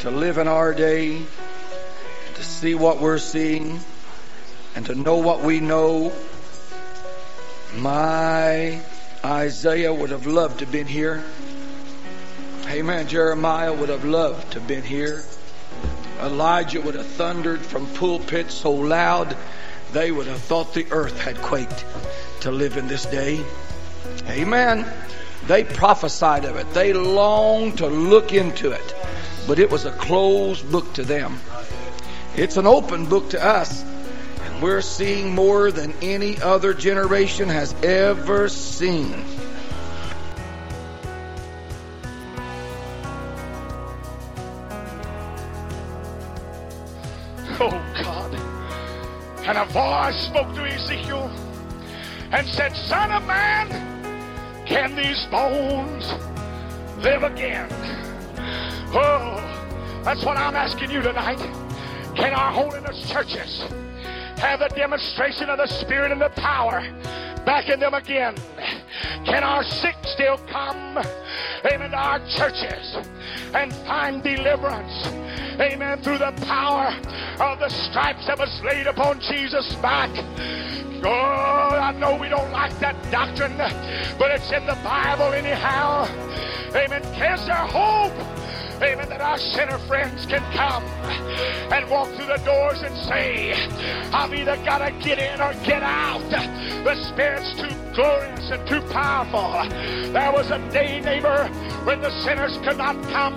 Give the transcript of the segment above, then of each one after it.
to live in our day, to see what we're seeing, and to know what we know. My Isaiah would have loved to have been here. Amen. Jeremiah would have loved to have been here. Elijah would have thundered from pulpits so loud they would have thought the earth had quaked to live in this day. Amen. They prophesied of it. They longed to look into it. But it was a closed book to them. It's an open book to us. And we're seeing more than any other generation has ever seen. Oh God. And a voice spoke to Ezekiel and said, Son of man, can these bones live again? Oh, that's what I'm asking you tonight. Can our holiness churches have a demonstration of the Spirit and the power back in them again? Can our sick still come, amen, to our churches and find deliverance, amen, through the power of the stripes that was laid upon Jesus' back? Oh, I know we don't like that doctrine, but it's in the Bible anyhow. Amen. Is there hope? Amen. That our sinner friends can come and walk through the doors and say, I've either got to get in or get out. The Spirit's too glorious and too powerful. There was a day, neighbor, when the sinners could not come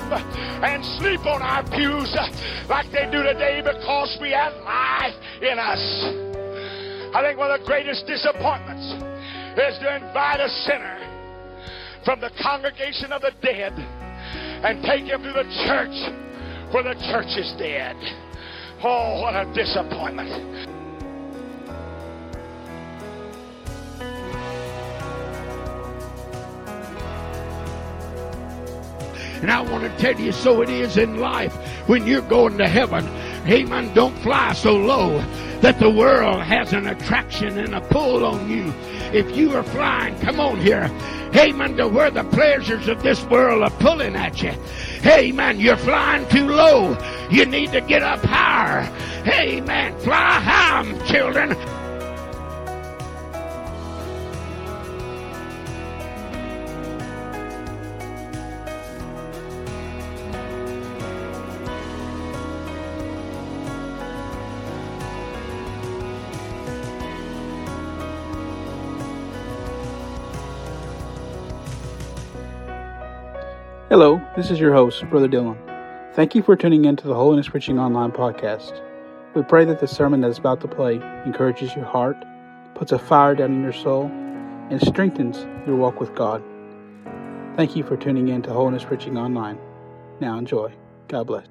and sleep on our pews like they do today because we have life in us. I think one of the greatest disappointments is to invite a sinner from the congregation of the dead and take him to the church where the church is dead. Oh, what a disappointment. And I want to tell you, so it is in life when you're going to heaven. Amen. Don't fly so low that the world has an attraction and a pull on you. If you are flying, come on here. Amen. To where the pleasures of this world are pulling at you. Amen. You're flying too low. You need to get up higher. Amen. Fly high, children. Hello, this is your host, Brother Dylan. Thank you for tuning in to the Holiness Preaching Online podcast. We pray that the sermon that is about to play encourages your heart, puts a fire down in your soul, and strengthens your walk with God. Thank you for tuning in to Holiness Preaching Online. Now enjoy. God bless.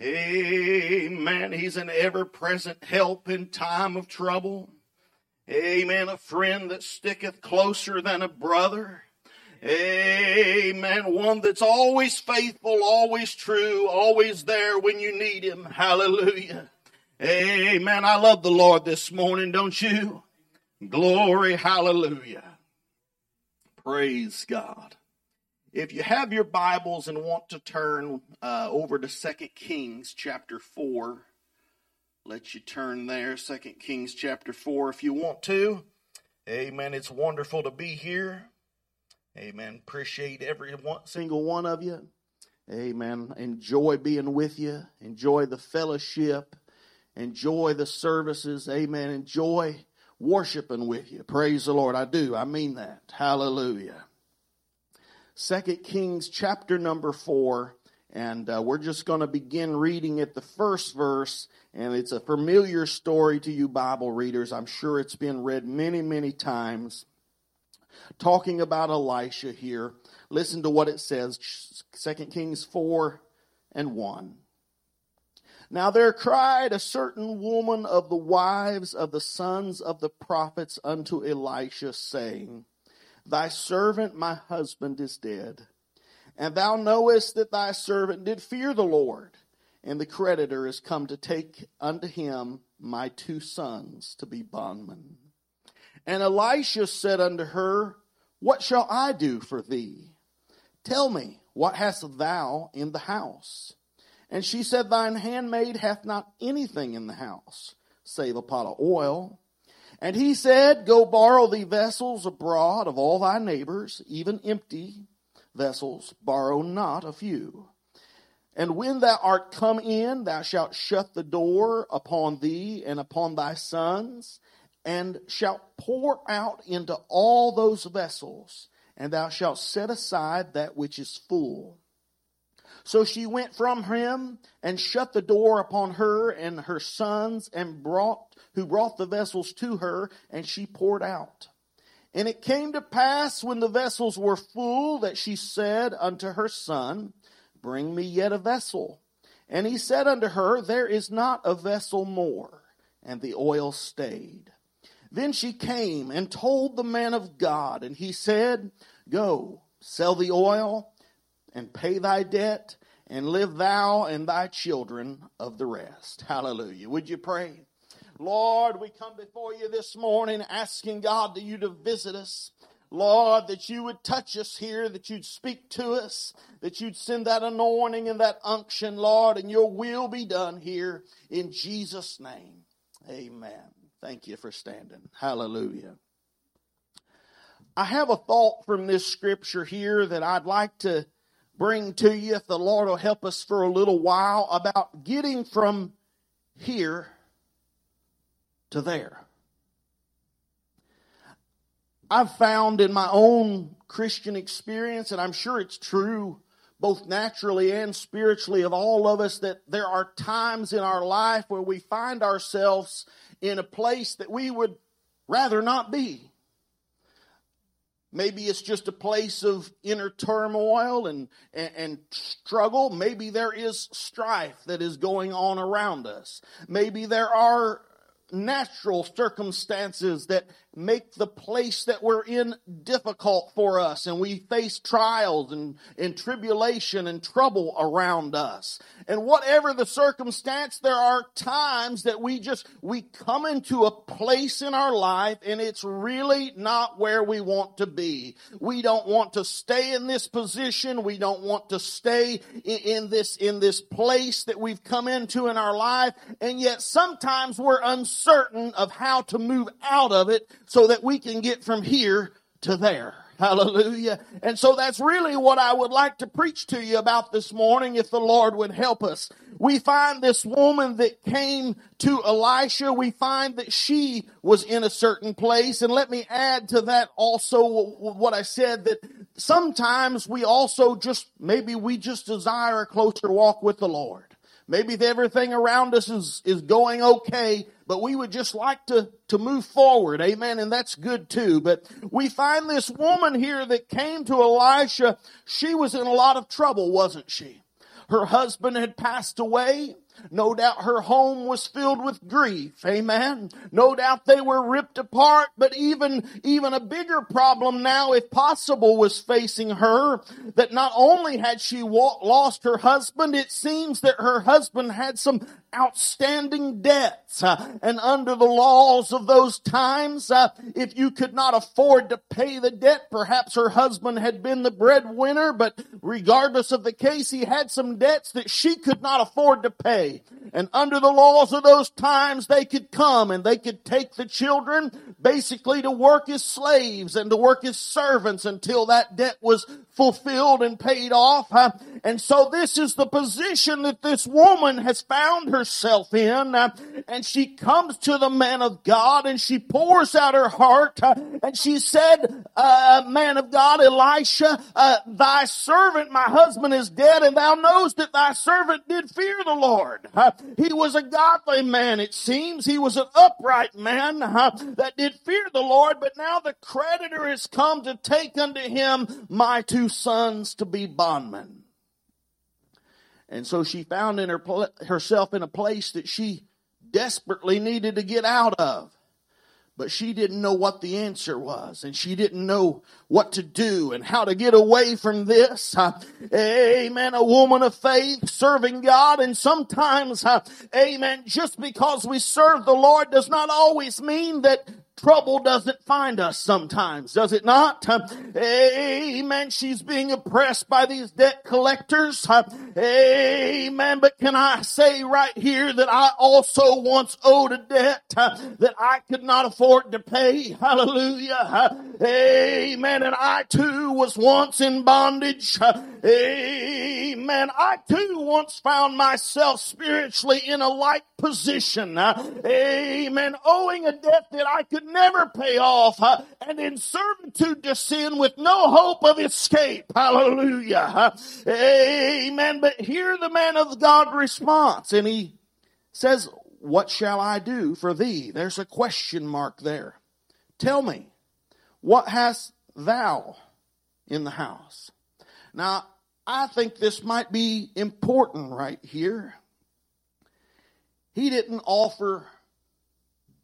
Amen. He's an ever present help in time of trouble. Amen. A friend that sticketh closer than a brother. Amen. One that's always faithful, always true, always there when you need him. Hallelujah. Amen. I love the Lord this morning, don't you? Glory. Hallelujah. Praise God. If you have your Bibles and want to turn uh, over to Second Kings chapter 4, let you turn there, Second Kings chapter 4, if you want to. Amen. It's wonderful to be here. Amen. Appreciate every one, single one of you. Amen. Enjoy being with you. Enjoy the fellowship. Enjoy the services. Amen. Enjoy worshiping with you. Praise the Lord. I do. I mean that. Hallelujah. Second Kings chapter number 4 and uh, we're just going to begin reading at the first verse. And it's a familiar story to you, Bible readers. I'm sure it's been read many, many times. Talking about Elisha here. Listen to what it says 2 Kings 4 and 1. Now there cried a certain woman of the wives of the sons of the prophets unto Elisha, saying, Thy servant, my husband, is dead and thou knowest that thy servant did fear the Lord, and the creditor is come to take unto him my two sons to be bondmen. And Elisha said unto her, What shall I do for thee? Tell me, what hast thou in the house? And she said, Thine handmaid hath not anything in the house, save a pot of oil. And he said, Go borrow thee vessels abroad of all thy neighbors, even empty vessels, borrow not a few. And when thou art come in, thou shalt shut the door upon thee and upon thy sons, and shalt pour out into all those vessels, and thou shalt set aside that which is full. So she went from him and shut the door upon her and her sons and brought, who brought the vessels to her, and she poured out. And it came to pass when the vessels were full that she said unto her son, Bring me yet a vessel. And he said unto her, There is not a vessel more. And the oil stayed. Then she came and told the man of God, and he said, Go, sell the oil and pay thy debt, and live thou and thy children of the rest. Hallelujah. Would you pray? Lord, we come before you this morning asking God that you to visit us. Lord, that you would touch us here, that you'd speak to us, that you'd send that anointing and that unction, Lord, and your will be done here in Jesus' name. Amen. Thank you for standing. Hallelujah. I have a thought from this scripture here that I'd like to bring to you, if the Lord will help us for a little while, about getting from here to there. I've found in my own Christian experience, and I'm sure it's true both naturally and spiritually of all of us, that there are times in our life where we find ourselves in a place that we would rather not be. Maybe it's just a place of inner turmoil and, and, and, struggle. Maybe there is strife that is going on around us. Maybe there are natural circumstances that make the place that we're in difficult for us and we face trials and, and tribulation and trouble around us. And whatever the circumstance there are times that we just we come into a place in our life and it's really not where we want to be. We don't want to stay in this position. We don't want to stay in, in this in this place that we've come into in our life. And yet sometimes we're uncertain of how to move out of it so that we can get from here to there. Hallelujah. And so that's really what I would like to preach to you about this morning if the Lord would help us. We find this woman that came to Elisha. We find that she was in a certain place. And let me add to that also what I said that sometimes we also just, maybe we just desire a closer walk with the Lord. Maybe everything around us is, is going okay, but we would just like to, to move forward. Amen. And that's good too. But we find this woman here that came to Elisha. She was in a lot of trouble, wasn't she? Her husband had passed away. No doubt her home was filled with grief. Amen. No doubt they were ripped apart, but even, even a bigger problem now, if possible, was facing her. That not only had she lost her husband, it seems that her husband had some outstanding debts. Uh, and under the laws of those times, uh, if you could not afford to pay the debt, perhaps her husband had been the breadwinner, but regardless of the case, he had some debts that she could not afford to pay. And under the laws of those times, they could come and they could take the children basically to work as slaves and to work as servants until that debt was fulfilled and paid off. And so this is the position that this woman has found herself in. Uh, and she comes to the man of God and she pours out her heart. Uh, and she said, uh, man of God, Elisha, uh, thy servant, my husband is dead and thou knowest that thy servant did fear the Lord. Uh, he was a godly man, it seems. He was an upright man that did fear the Lord, but now the creditor has come to take unto him my two sons to be bondmen. And so she found in her, herself in a place that she desperately needed to get out of. But she didn't know what the answer was, and she didn't know what to do and how to get away from this. Uh, amen. A woman of faith serving God, and sometimes, uh, amen, just because we serve the Lord does not always mean that trouble doesn't find us sometimes, does it not? Amen. She's being oppressed by these debt collectors. Amen. But can I say right here that I also once owed a debt that I could not afford to pay? Hallelujah. Amen. And I too was once in bondage. Amen. I too once found myself spiritually in a like position. Amen. Owing a debt that I could never pay off and in servitude to sin with no hope of escape. Hallelujah. Amen. But here the man of God responds and he says, what shall I do for thee? There's a question mark there. Tell me, what hast thou in the house? Now, I think this might be important right here. He didn't offer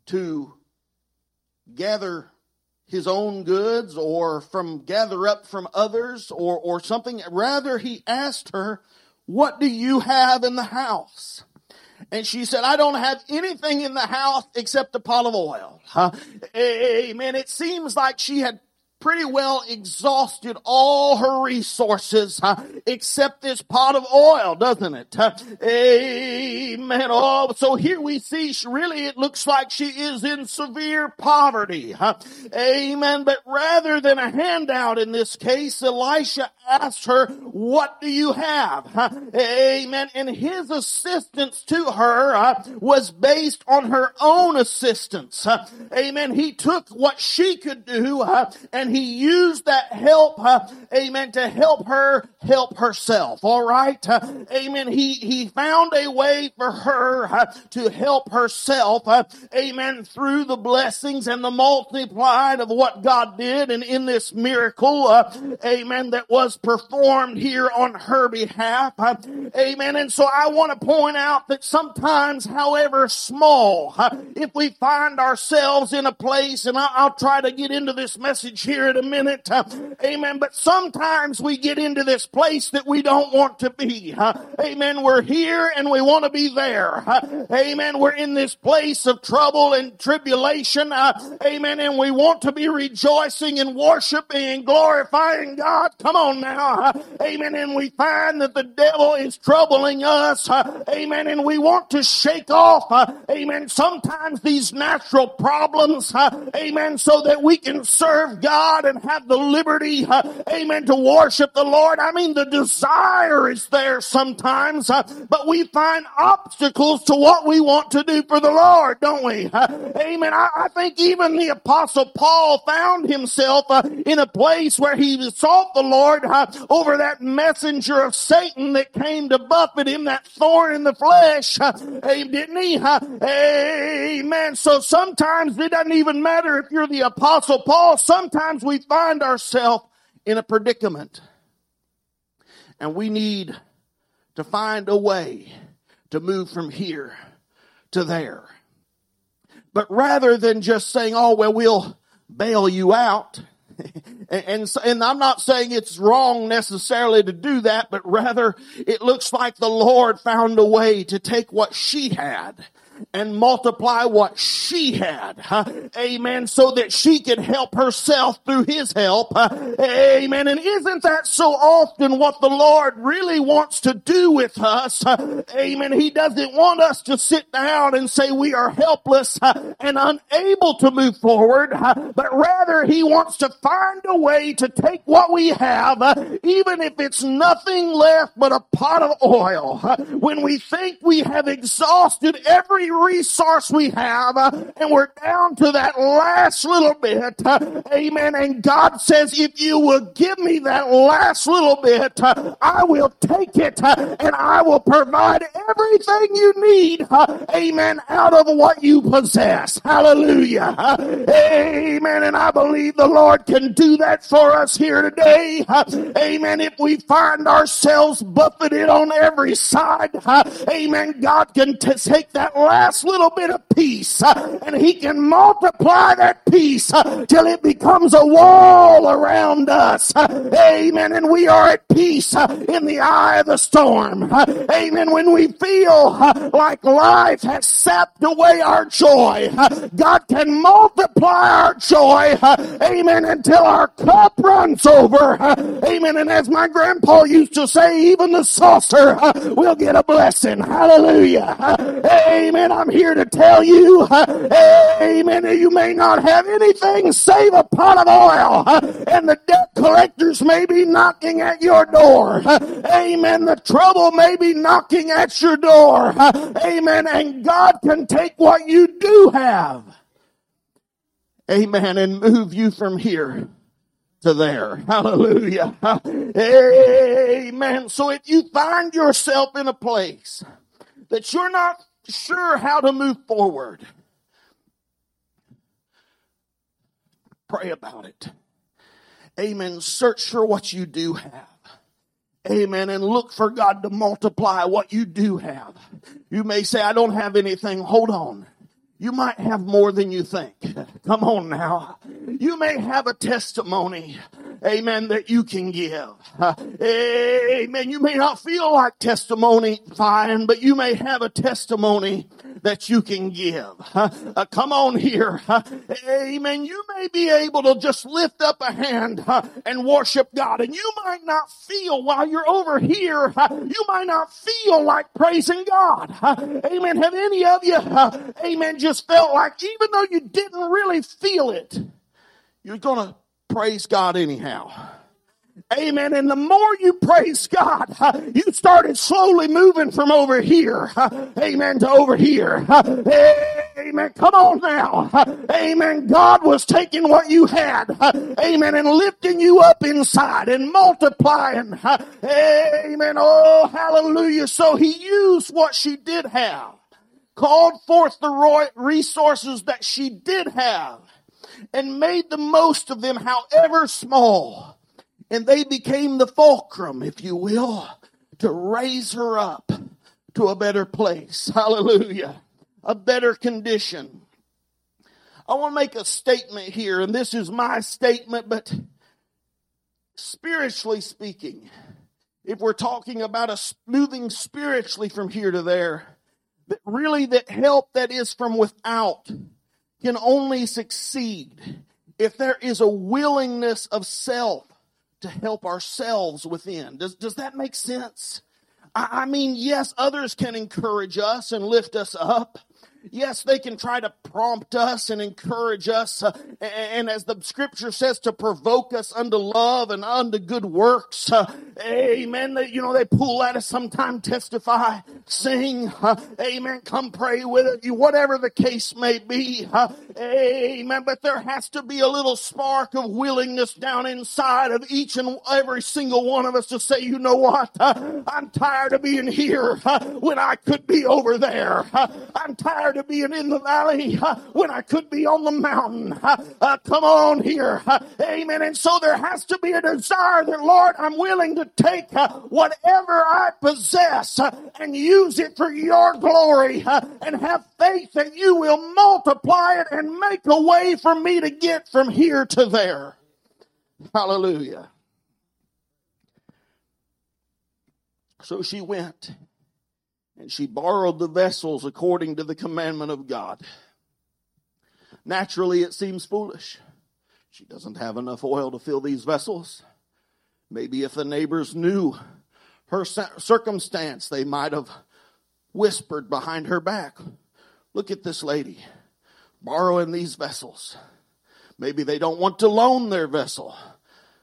to gather his own goods or from gather up from others or, or something. Rather, he asked her, what do you have in the house? And she said, I don't have anything in the house except a pot of oil. Huh? Amen. It seems like she had pretty well exhausted all her resources huh, except this pot of oil, doesn't it? Huh? Amen. Oh, so here we see she, really it looks like she is in severe poverty. Huh? Amen. But rather than a handout in this case, Elisha asked her, what do you have? Amen. And his assistance to her uh, was based on her own assistance. Amen. He took what she could do uh, and he used that help, uh, amen, to help her help herself. All right. Uh, amen. He, he found a way for her uh, to help herself. Uh, amen. Through the blessings and the multiplied of what God did and in this miracle, uh, amen, that was performed here on her behalf. Uh, amen. And so I want to point out that sometimes, however small, if we find ourselves in a place, and I'll, I'll try to get into this message here here in a minute. Uh, amen. But sometimes we get into this place that we don't want to be. Uh, amen. We're here and we want to be there. Uh, amen. We're in this place of trouble and tribulation. Amen. And we want to be rejoicing and worshiping and glorifying God. Come on now. Amen. And we find that the devil is troubling us. Amen. And we want to shake off. Amen. Sometimes these natural problems. Amen. So that we can serve God God and have the liberty, uh, amen, to worship the Lord. I mean, the desire is there sometimes, uh, but we find obstacles to what we want to do for the Lord, don't we? Uh, amen. I, I, think even the apostle Paul found himself uh, in a place where he sought the Lord uh, over that messenger of Satan that came to buffet him, that thorn in the flesh, uh, didn't he? Amen. So sometimes it doesn't even matter if you're the apostle Paul. Sometimes sometimes we find ourselves in a predicament and we need to find a way to move from here to there. But rather than just saying, oh, well, we'll bail you out, and, and, and, I'm not saying it's wrong necessarily to do that, but rather it looks like the Lord found a way to take what she had and multiply what she had. Amen. So that she could help herself through his help. Amen. And isn't that so often what the Lord really wants to do with us? Amen. He doesn't want us to sit down and say we are helpless and unable to move forward, but rather he wants to find a way to take what we have, even if it's nothing left but a pot of oil. When we think we have exhausted every resource we have uh, and we're down to that last little bit. Uh, amen. And God says, if you will give me that last little bit, uh, I will take it and I will provide everything you need. Amen. Out of what you possess. Hallelujah. Amen. And I believe the Lord can do that for us here today. Amen. If we find ourselves buffeted on every side, amen, God can t- take that last last little bit of peace. Uh, and he can multiply that peace uh, till it becomes a wall around us. Uh, amen. And we are at peace in the eye of the storm. Amen. When we feel like life has sapped away our joy, God can multiply our joy. Amen. Until our cup runs over. Amen. And as my grandpa used to say, even the saucer will get a blessing. Hallelujah. Amen. I'm here to tell you, amen, you may not have anything save a pot of oil, and the debt collectors may be knocking at your door. Amen. The trouble may be knocking at your door. Amen. And God can take what you do have. Amen. And move you from here to there. Hallelujah. Amen. So if you find yourself in a place that you're not sure how to move forward, pray about it. Amen. Search for what you do have. Amen. And look for God to multiply what you do have. You may say, I don't have anything. Hold on. You might have more than you think. Come on now. You may have a testimony, amen, that you can give. Amen. You may not feel like testimony fine, but you may have a testimony that you can give. Uh, come on here. Uh, amen. You may be able to just lift up a hand uh, and worship God. And you might not feel while you're over here, you might not feel like praising God. Amen. Have any of you, amen, just felt like even though you didn't really feel it, you're going to praise God anyhow. Amen. And the more you praise God, you started slowly moving from over here. Amen. To over here. Amen. Come on now. Amen. God was taking what you had. Amen. And lifting you up inside and multiplying. Amen. Oh, hallelujah. So he used what she did have, called forth the resources that she did have, and made the most of them, however small and they became the fulcrum, if you will, to raise her up to a better place. Hallelujah. A better condition. I want to make a statement here, and this is my statement, but spiritually speaking, if we're talking about a moving spiritually from here to there, that really that help that is from without can only succeed if there is a willingness of self to help ourselves within. Does, does that make sense? I, I mean, yes, others can encourage us and lift us up. Yes, they can try to prompt us and encourage us, uh, and, and, as the scripture says, to provoke us unto love and unto good works. Uh, amen. They, you know, they pull at us sometime, testify, sing, uh, amen, come pray with you, whatever the case may be. Uh, amen. But there has to be a little spark of willingness down inside of each and every single one of us to say, you know what? Uh, I'm tired of being here uh, when I could be over there. I'm tired tired of being in the valley uh, when I could be on the mountain. Uh, uh, come on here. amen. And so there has to be a desire that, Lord, I'm willing to take whatever I possess and use it for your glory and have faith that you will multiply it and make a way for me to get from here to there. Hallelujah. So she went she borrowed the vessels according to the commandment of God. Naturally, it seems foolish. She doesn't have enough oil to fill these vessels. Maybe if the neighbors knew her circumstance, they might have whispered behind her back, Look at this lady borrowing these vessels. Maybe they don't want to loan their vessel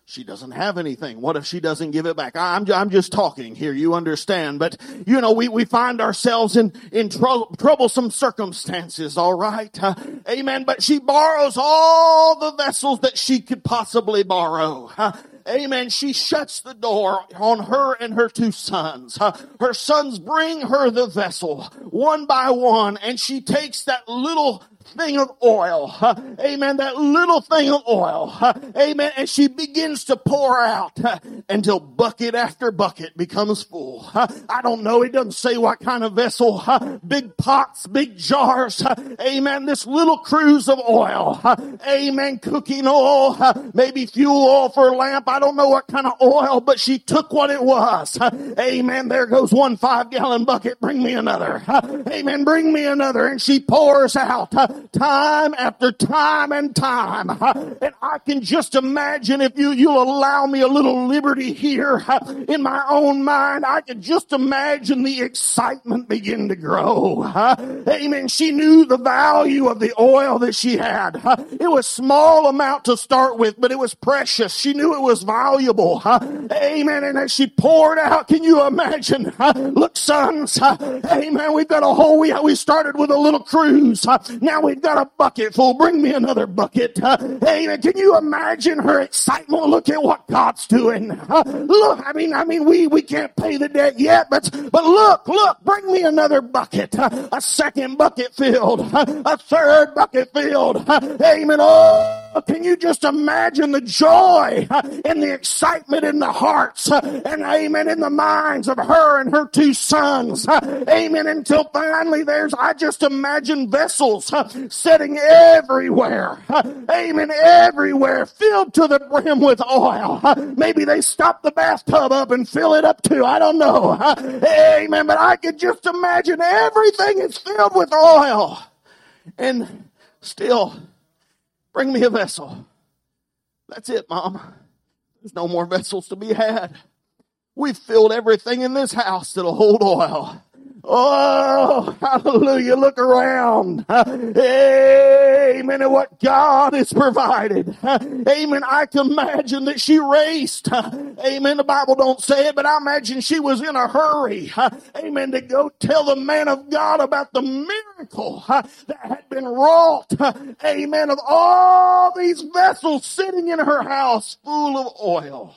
she doesn't have anything. What if she doesn't give it back? I'm, I'm just talking here. You understand. But, you know, we, we find ourselves in, in tr- troublesome circumstances. All right. Uh, amen. But she borrows all the vessels that she could possibly borrow. Uh, Amen. She shuts the door on her and her two sons. Uh, her sons bring her the vessel one by one and she takes that little thing of oil. Amen. That little thing of oil. Amen. And she begins to pour out until bucket after bucket becomes full. I don't know. It doesn't say what kind of vessel. Big pots, big jars. Amen. This little cruse of oil. Amen. Cooking oil. Maybe fuel oil for a lamp. I don't know what kind of oil, but she took what it was. Amen. There goes one five gallon bucket. Bring me another. Amen. Bring me another. And she pours out time after time and time. And I can just imagine if you, you'll allow me a little liberty here in my own mind, I can just imagine the excitement begin to grow. Amen. She knew the value of the oil that she had. It was small amount to start with, but it was precious. She knew it was valuable. Amen. And as she poured out, can you imagine? Look, sons. Amen. We've got a whole, we, we started with a little cruse. Now we've got a bucket full. Bring me another bucket. Amen. Can you imagine her excitement? Look at what God's doing. Look, I mean, I mean, we, we can't pay the debt yet, but, but look, look, bring me another bucket. A second bucket filled. A third bucket filled. Amen. Oh, can you just imagine the joy and the excitement in the hearts and amen in the minds of her and her two sons. Amen. Until finally there's, I just imagine vessels sitting everywhere. Amen. Everywhere filled to the brim with oil. Maybe they stop the bathtub up and fill it up too. I don't know. Amen. But I could just imagine everything is filled with oil. And still, bring me a vessel. That's it, Mom. There's no more vessels to be had. We've filled everything in this house that'll hold oil. Oh, hallelujah. Look around. Amen. And what God has provided. Amen. I can imagine that she raced. Amen. The Bible don't say it, but I imagine she was in a hurry. Amen. To go tell the man of God about the miracle that had been wrought. Amen. Of all these vessels sitting in her house full of oil.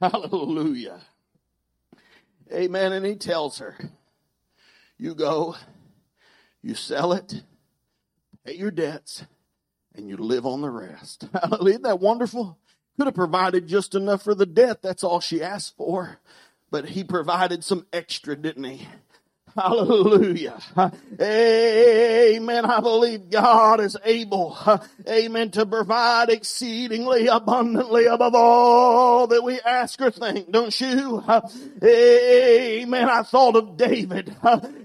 Hallelujah. Amen. And he tells her, you go, you sell it, pay your debts, and you live on the rest. Hallelujah. Isn't that wonderful? Could have provided just enough for the debt. That's all she asked for. But he provided some extra, didn't he? Hallelujah. Amen. I believe God is able, amen, to provide exceedingly abundantly above all that we ask or think, don't you? Amen. I thought of David.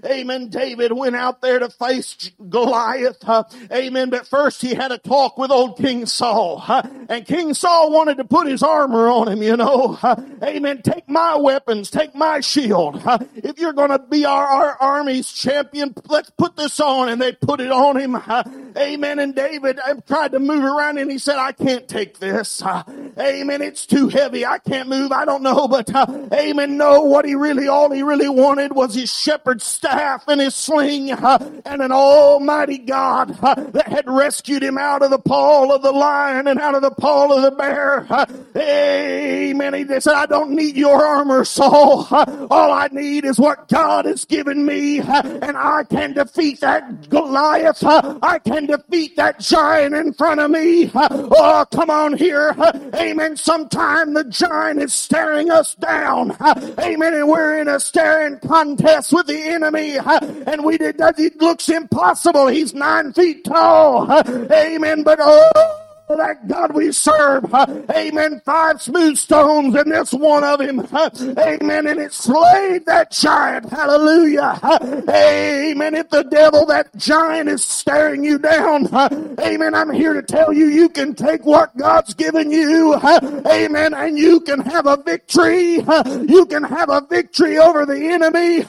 Amen. David went out there to face Goliath. Amen. But first he had a talk with old King Saul. And King Saul wanted to put his armor on him, you know. Amen. Take my weapons. Take my shield. If you're going to be our our army's champion. Let's put this on. And they put it on him. Uh, amen. And David uh, tried to move around and he said, I can't take this. Uh, amen. It's too heavy. I can't move. I don't know. But uh, amen. No, what he really, all he really wanted was his shepherd's staff and his sling uh, and an almighty God uh, that had rescued him out of the paw of the lion and out of the paw of the bear. amen. He said, I don't need your armor, Saul. all I need is what God has given me, and I can defeat that Goliath. I can defeat that giant in front of me. Oh, come on here. Amen. Sometime the giant is staring us down. Amen. And we're in a staring contest with the enemy. And we did, that. it looks impossible. He's nine feet tall. Amen. But oh, that God we serve. Amen. Five smooth stones and this one of him. Amen. And it slayed that giant. Hallelujah. Amen. If the devil, that giant is staring you down. Amen. I'm here to tell you, you can take what God's given you. Amen. And you can have a victory. You can have a victory over the enemy.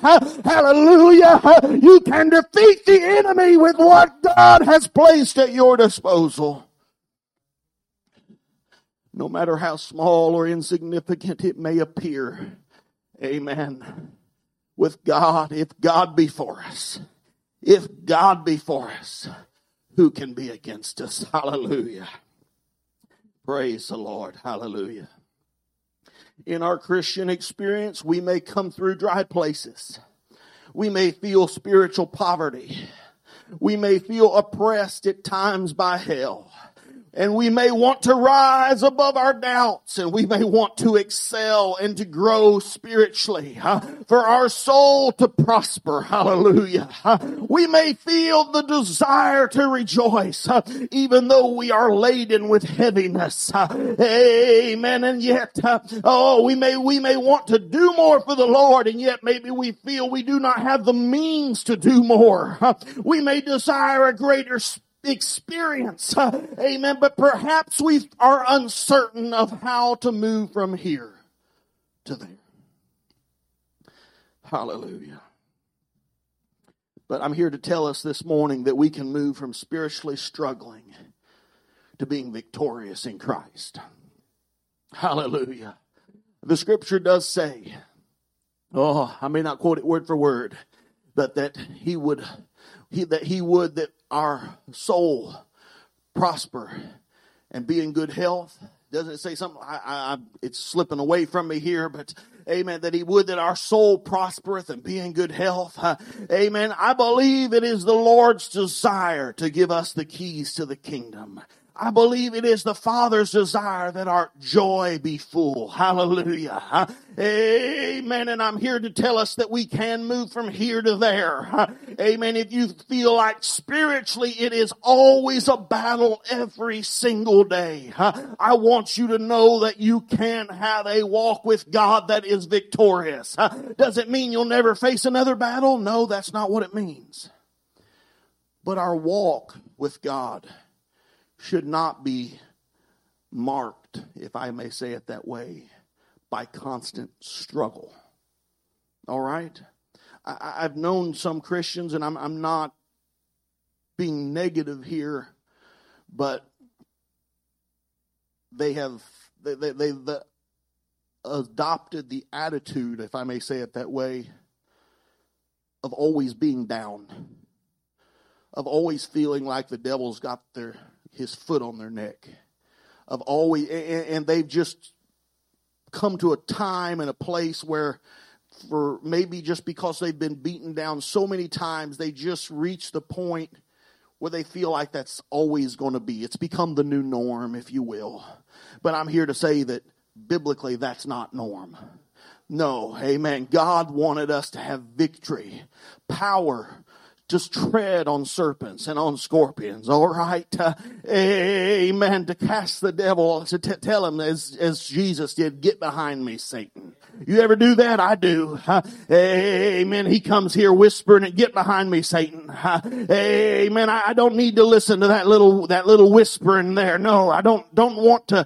Hallelujah. You can defeat the enemy with what God has placed at your disposal no matter how small or insignificant it may appear. Amen. With God, if God be for us, if God be for us, who can be against us? Hallelujah. Praise the Lord. Hallelujah. In our Christian experience, we may come through dry places. We may feel spiritual poverty. We may feel oppressed at times by hell. And we may want to rise above our doubts and we may want to excel and to grow spiritually huh? for our soul to prosper. Hallelujah. Huh? We may feel the desire to rejoice huh? even though we are laden with heaviness. Amen. And yet, oh, we may, we may want to do more for the Lord and yet maybe we feel we do not have the means to do more. We may desire a greater experience. Amen. But perhaps we are uncertain of how to move from here to there. Hallelujah. But I'm here to tell us this morning that we can move from spiritually struggling to being victorious in Christ. Hallelujah. The scripture does say, oh, I may not quote it word for word, but that he would, he, that he would that our soul prosper and be in good health. Doesn't it say something? I, I, it's slipping away from me here, but amen, that he would that our soul prospereth and be in good health. Uh, amen. I believe it is the Lord's desire to give us the keys to the kingdom. I believe it is the Father's desire that our joy be full. Hallelujah. Amen. And I'm here to tell us that we can move from here to there. Amen. If you feel like spiritually it is always a battle every single day, I want you to know that you can have a walk with God that is victorious. Does it mean you'll never face another battle? No, that's not what it means. But our walk with God should not be marked, if I may say it that way, by constant struggle. All right? I, have known some Christians, and I'm, I'm not being negative here, but they have they, they, they the, adopted the attitude, if I may say it that way, of always being down, of always feeling like the devil's got their his foot on their neck. Of always, and they've just come to a time and a place where for maybe just because they've been beaten down so many times, they just reach the point where they feel like that's always going to be. It's become the new norm, if you will. But I'm here to say that biblically that's not norm. No, amen. God wanted us to have victory, power, just tread on serpents and on scorpions. All right. Uh, amen. To cast the devil, to t- tell him as, as Jesus did, get behind me, Satan. You ever do that? I do. Uh, amen. He comes here whispering get behind me, Satan. Uh, amen. I, I, don't need to listen to that little, that little whispering there. No, I don't, don't want to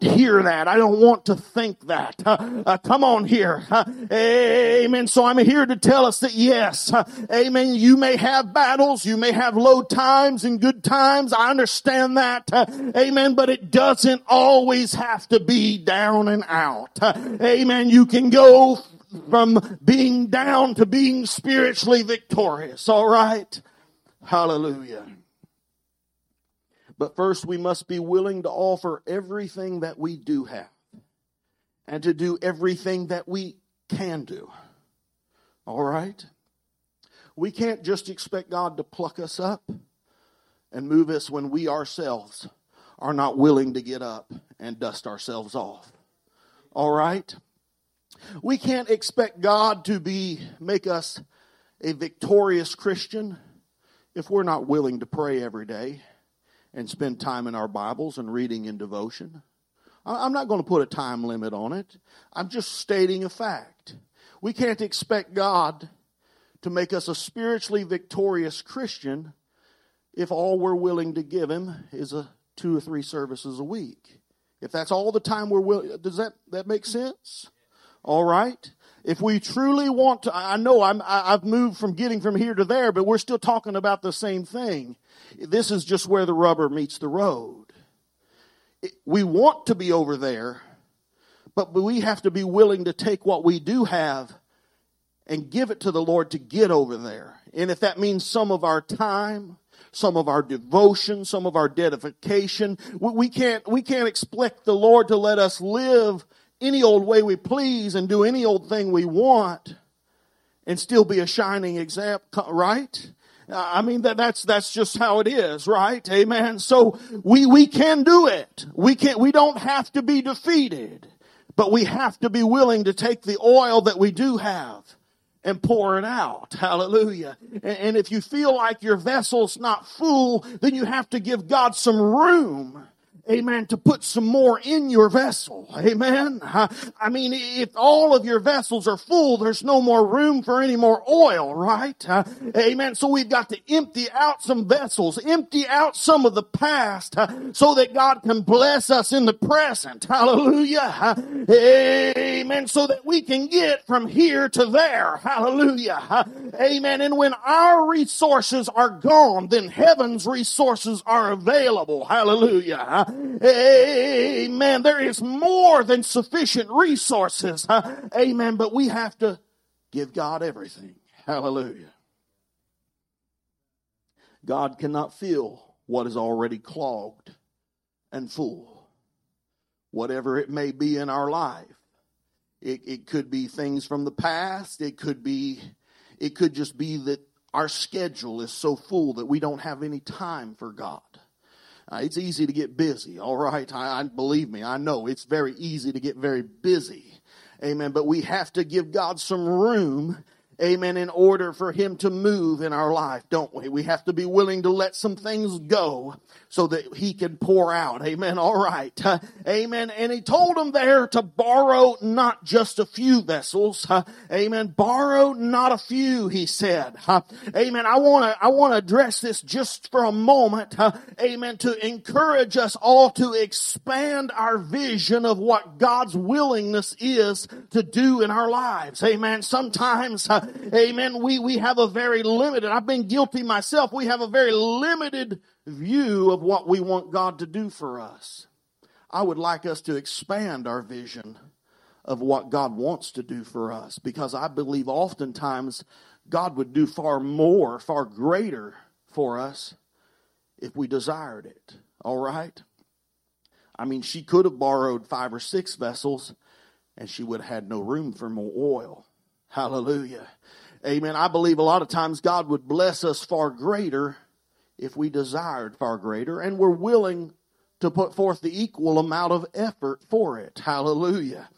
hear that. I don't want to think that. Uh, uh, come on here. Uh, amen. So I'm here to tell us that yes, amen. You may have battles. You may have low times and good times. I understand that. Uh, amen. But it doesn't always have to be down and out. Uh, amen. You can go from being down to being spiritually victorious. All right? Hallelujah. But first, we must be willing to offer everything that we do have and to do everything that we can do. All right? We can't just expect God to pluck us up and move us when we ourselves are not willing to get up and dust ourselves off. All right? We can't expect God to be make us a victorious Christian if we're not willing to pray every day and spend time in our Bibles and reading in devotion. I'm not going to put a time limit on it. I'm just stating a fact. We can't expect God to make us a spiritually victorious Christian if all we're willing to give him is a two or three services a week. If that's all the time we're willing, does that, that make sense? All right. If we truly want to, I know I'm, I've moved from getting from here to there, but we're still talking about the same thing. This is just where the rubber meets the road. We want to be over there, but we have to be willing to take what we do have and give it to the Lord to get over there. And if that means some of our time, some of our devotion, some of our dedication, we can't, we can't expect the Lord to let us live any old way we please and do any old thing we want and still be a shining example, right? I mean that that's that's just how it is, right? Amen. So we we can do it. We can we don't have to be defeated, but we have to be willing to take the oil that we do have and pour it out. Hallelujah. And if you feel like your vessel's not full, then you have to give God some room amen, to put some more in your vessel. Amen. I mean, if all of your vessels are full, there's no more room for any more oil, right? Uh, amen. So we've got to empty out some vessels, empty out some of the past uh, so that God can bless us in the present. Hallelujah. Uh, amen. So that we can get from here to there. Hallelujah. Amen. And when our resources are gone, then heaven's resources are available. Hallelujah. Amen. There is more than sufficient resources. Amen. But we have to give God everything. Hallelujah. God cannot fill what is already clogged and full. Whatever it may be in our life. It, it could be things from the past. It could be, it could just be that our schedule is so full that we don't have any time for God. Uh, it's easy to get busy, all right? I, I believe me, I know it's very easy to get very busy. Amen. But we have to give God some room Amen. In order for him to move in our life, don't we? We have to be willing to let some things go so that he can pour out. Amen. All right. Uh, amen. And he told them there to borrow not just a few vessels. Uh, amen. Borrow not a few, he said. Uh, amen. I want to, I want to address this just for a moment. amen. To encourage us all to expand our vision of what God's willingness is to do in our lives. Amen. Sometimes, amen, we, we have a very limited, I've been guilty myself, we have a very limited view of what we want God to do for us. I would like us to expand our vision of what God wants to do for us because I believe oftentimes God would do far more, far greater for us if we desired it. All right? I mean, she could have borrowed five or six vessels and she would have had no room for more oil. Hallelujah. Amen. I believe a lot of times God would bless us far greater if we desired far greater and were willing to put forth the equal amount of effort for it. Hallelujah.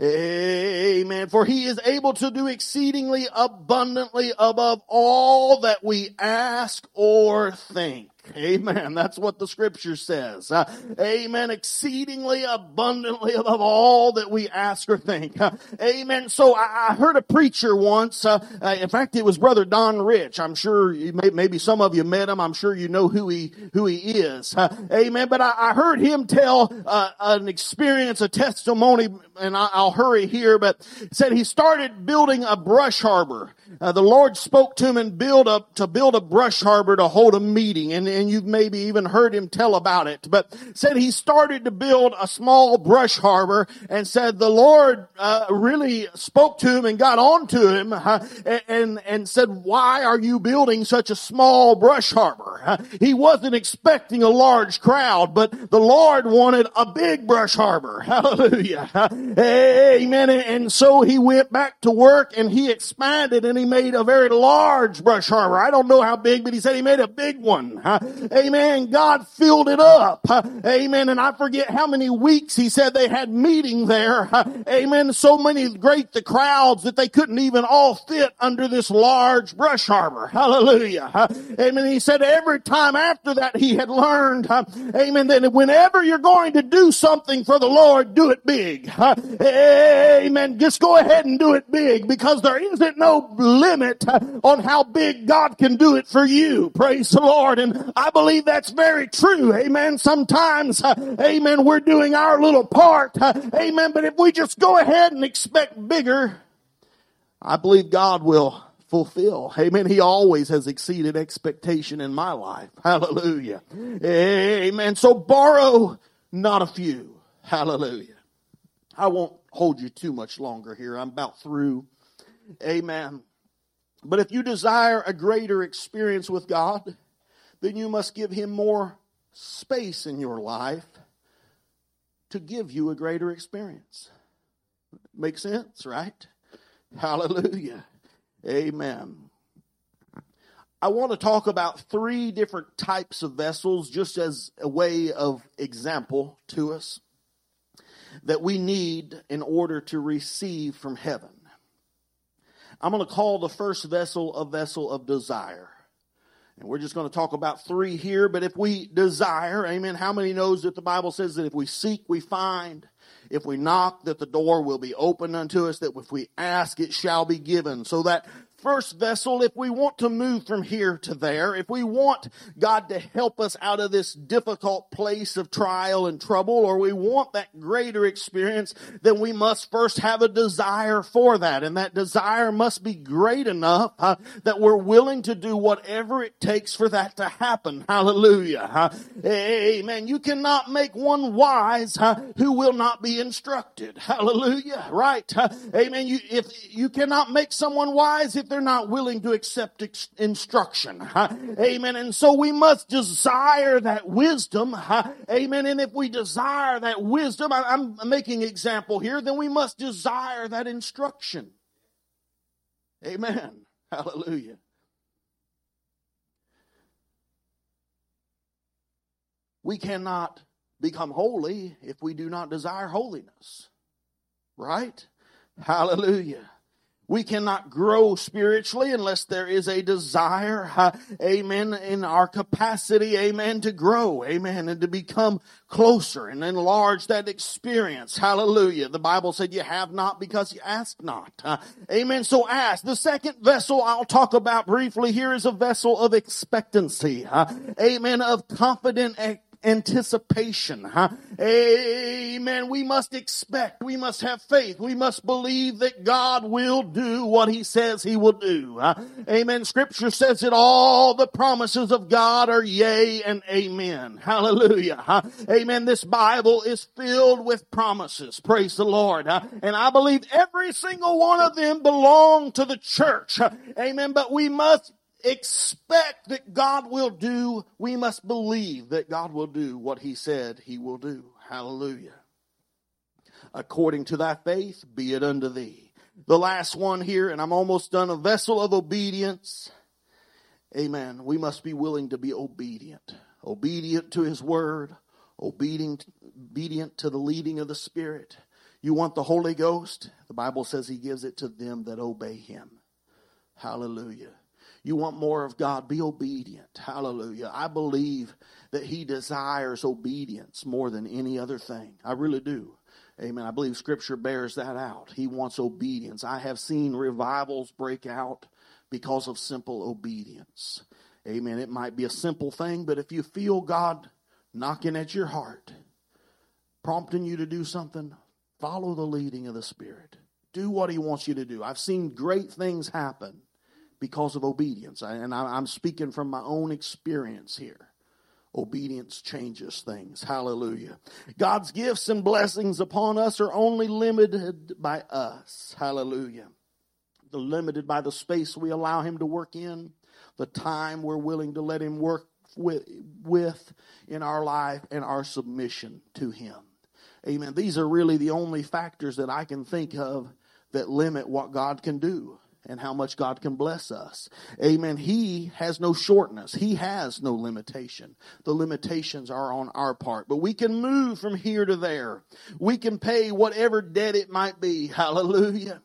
Amen. For he is able to do exceedingly abundantly above all that we ask or think. Amen. That's what the scripture says. Uh, amen. Exceedingly abundantly above all that we ask or think. Uh, amen. So I, I, heard a preacher once. Uh, uh in fact, it was Brother Don Rich. I'm sure may, maybe some of you met him. I'm sure you know who he who he is. Uh, amen. But I, I, heard him tell uh, an experience, a testimony, and I, will hurry here. But said he started building a brush harbor. the Lord spoke to him and build up to build a brush harbor to hold a meeting and and you've maybe even heard him tell about it, but said he started to build a small brush harbor and said the Lord uh, really spoke to him and got on to him uh, and, and said, why are you building such a small brush harbor? Uh, he wasn't expecting a large crowd, but the Lord wanted a big brush harbor. Hallelujah. Amen. And so he went back to work and he expanded and he made a very large brush harbor. I don't know how big, but he said he made a big one. Amen. God filled it up. Amen. And I forget how many weeks he said they had meeting there. Amen. So many great the crowds that they couldn't even all fit under this large brush harbor. Hallelujah. Amen. He said every time after that he had learned, amen, that whenever you're going to do something for the Lord, do it big. Amen. Just go ahead and do it big because there isn't no limit on how big God can do it for you. Praise the Lord. And I believe that's very true. Amen. Sometimes, uh, amen, we're doing our little part. Uh, amen. But if we just go ahead and expect bigger, I believe God will fulfill. Amen. He always has exceeded expectation in my life. Hallelujah. Amen. So borrow not a few. Hallelujah. I won't hold you too much longer here. I'm about through. Amen. But if you desire a greater experience with God, then you must give him more space in your life to give you a greater experience. Make sense, right? Hallelujah. Amen. I want to talk about three different types of vessels just as a way of example to us that we need in order to receive from heaven. I'm going to call the first vessel a vessel of desire. And we're just going to talk about three here, but if we desire, amen, how many knows that the Bible says that if we seek, we find, if we knock, that the door will be opened unto us, that if we ask, it shall be given. So that first vessel, if we want to move from here to there, if we want God to help us out of this difficult place of trial and trouble, or we want that greater experience, then we must first have a desire for that. And that desire must be great enough uh, that we're willing to do whatever it takes for that to happen. Hallelujah. Uh, amen. You cannot make one wise uh, who will not be instructed. Hallelujah. Right. amen. You, if you cannot make someone wise if they're not willing to accept ex- instruction. Huh? Amen. And so we must desire that wisdom. Huh? Amen. And if we desire that wisdom, I, I'm making example here, then we must desire that instruction. Amen. Hallelujah. We cannot become holy if we do not desire holiness. Right? Hallelujah. We cannot grow spiritually unless there is a desire, uh, amen, in our capacity, amen, to grow, amen, and to become closer and enlarge that experience. Hallelujah. The Bible said you have not because you ask not. Uh, amen. So ask. The second vessel I'll talk about briefly here is a vessel of expectancy. Uh, amen. Of confident anticipation. Huh? Amen. We must expect. We must have faith. We must believe that God will do what He says He will do. Huh? Amen. Scripture says that all the promises of God are yea and amen. Hallelujah. Huh? Amen. This Bible is filled with promises. Praise the Lord. And I believe every single one of them belong to the church. Amen. But we must expect that God will do, we must believe that God will do what he said he will do. Hallelujah. According to thy faith, be it unto thee. The last one here, and I'm almost done, a vessel of obedience. Amen. We must be willing to be obedient. Obedient to his word, obedient, obedient to the leading of the Spirit. You want the Holy Ghost? The Bible says he gives it to them that obey him. Hallelujah. You want more of God, be obedient. Hallelujah. I believe that He desires obedience more than any other thing. I really do. Amen. I believe Scripture bears that out. He wants obedience. I have seen revivals break out because of simple obedience. Amen. It might be a simple thing, but if you feel God knocking at your heart, prompting you to do something, follow the leading of the Spirit. Do what He wants you to do. I've seen great things happen because of obedience. And I'm speaking from my own experience here. Obedience changes things. Hallelujah. God's gifts and blessings upon us are only limited by us. Hallelujah. They're limited by the space we allow Him to work in, the time we're willing to let Him work with, with in our life, and our submission to Him. Amen. These are really the only factors that I can think of that limit what God can do and how much God can bless us. Amen. He has no shortness. He has no limitation. The limitations are on our part, but we can move from here to there. We can pay whatever debt it might be. Hallelujah.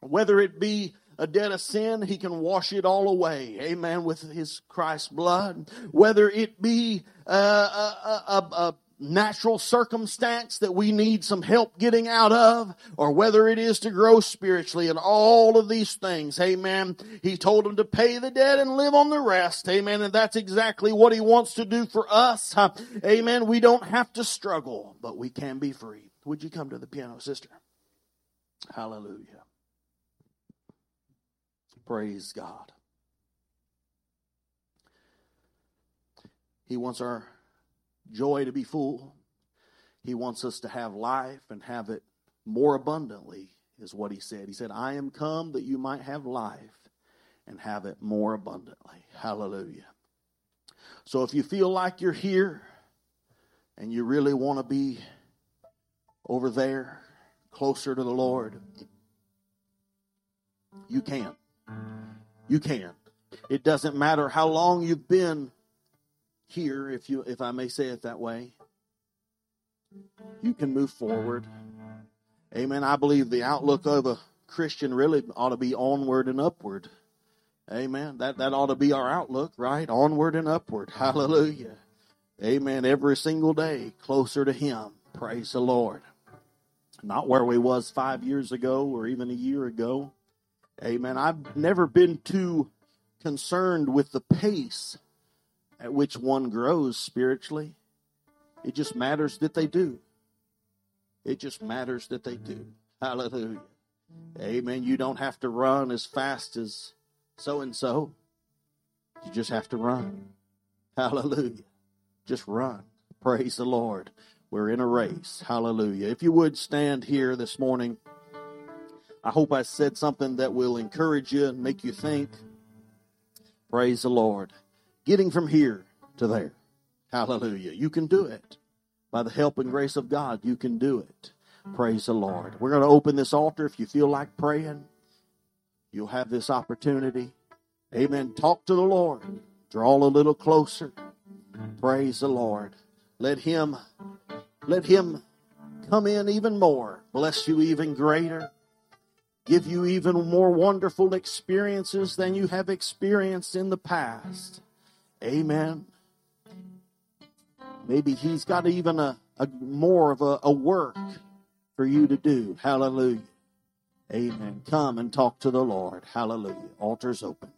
Whether it be a debt of sin, he can wash it all away. Amen. With his Christ's blood. Whether it be uh, a, a, a, natural circumstance that we need some help getting out of, or whether it is to grow spiritually and all of these things. Amen. He told them to pay the debt and live on the rest. Amen. And that's exactly what he wants to do for us. Amen. We don't have to struggle, but we can be free. Would you come to the piano, sister? Hallelujah. Praise God. He wants our joy to be full. He wants us to have life and have it more abundantly, is what he said. He said, I am come that you might have life and have it more abundantly. Hallelujah. So if you feel like you're here and you really want to be over there, closer to the Lord, you can. You can. It doesn't matter how long you've been here, if you if I may say it that way. You can move forward. Amen. I believe the outlook of a Christian really ought to be onward and upward. Amen. That that ought to be our outlook, right? Onward and upward. Hallelujah. Amen. Every single day closer to him. Praise the Lord. Not where we was 5 years ago or even a year ago. Amen. I've never been too concerned with the pace at which one grows spiritually. It just matters that they do. It just matters that they do. Hallelujah. Amen. You don't have to run as fast as so and so. You just have to run. Hallelujah. Just run. Praise the Lord. We're in a race. Hallelujah. If you would stand here this morning, I hope I said something that will encourage you and make you think. Praise the Lord. Getting from here to there. Hallelujah. You can do it. By the help and grace of God, you can do it. Praise the Lord. We're going to open this altar. If you feel like praying, you'll have this opportunity. Amen. Talk to the Lord. Draw a little closer. Praise the Lord. Let him let him come in even more. Bless you even greater. Give you even more wonderful experiences than you have experienced in the past. Amen. Maybe he's got even a, a more of a, a work for you to do. Hallelujah. Amen. Come and talk to the Lord. Hallelujah. Altar's open.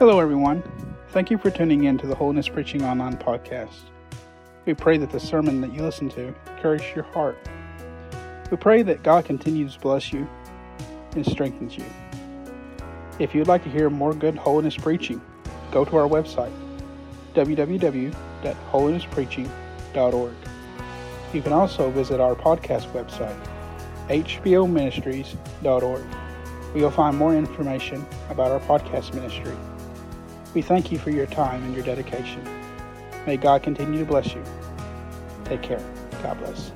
Hello, everyone. Thank you for tuning in to the Holiness Preaching Online podcast. We pray that the sermon that you listen to encourages your heart. We pray that God continues to bless you and strengthens you. If you'd like to hear more good holiness preaching, go to our website, www.holinesspreaching.org. You can also visit our podcast website, hboministries.org, where you'll find more information about our podcast ministry. We thank you for your time and your dedication. May God continue to bless you. Take care. God bless.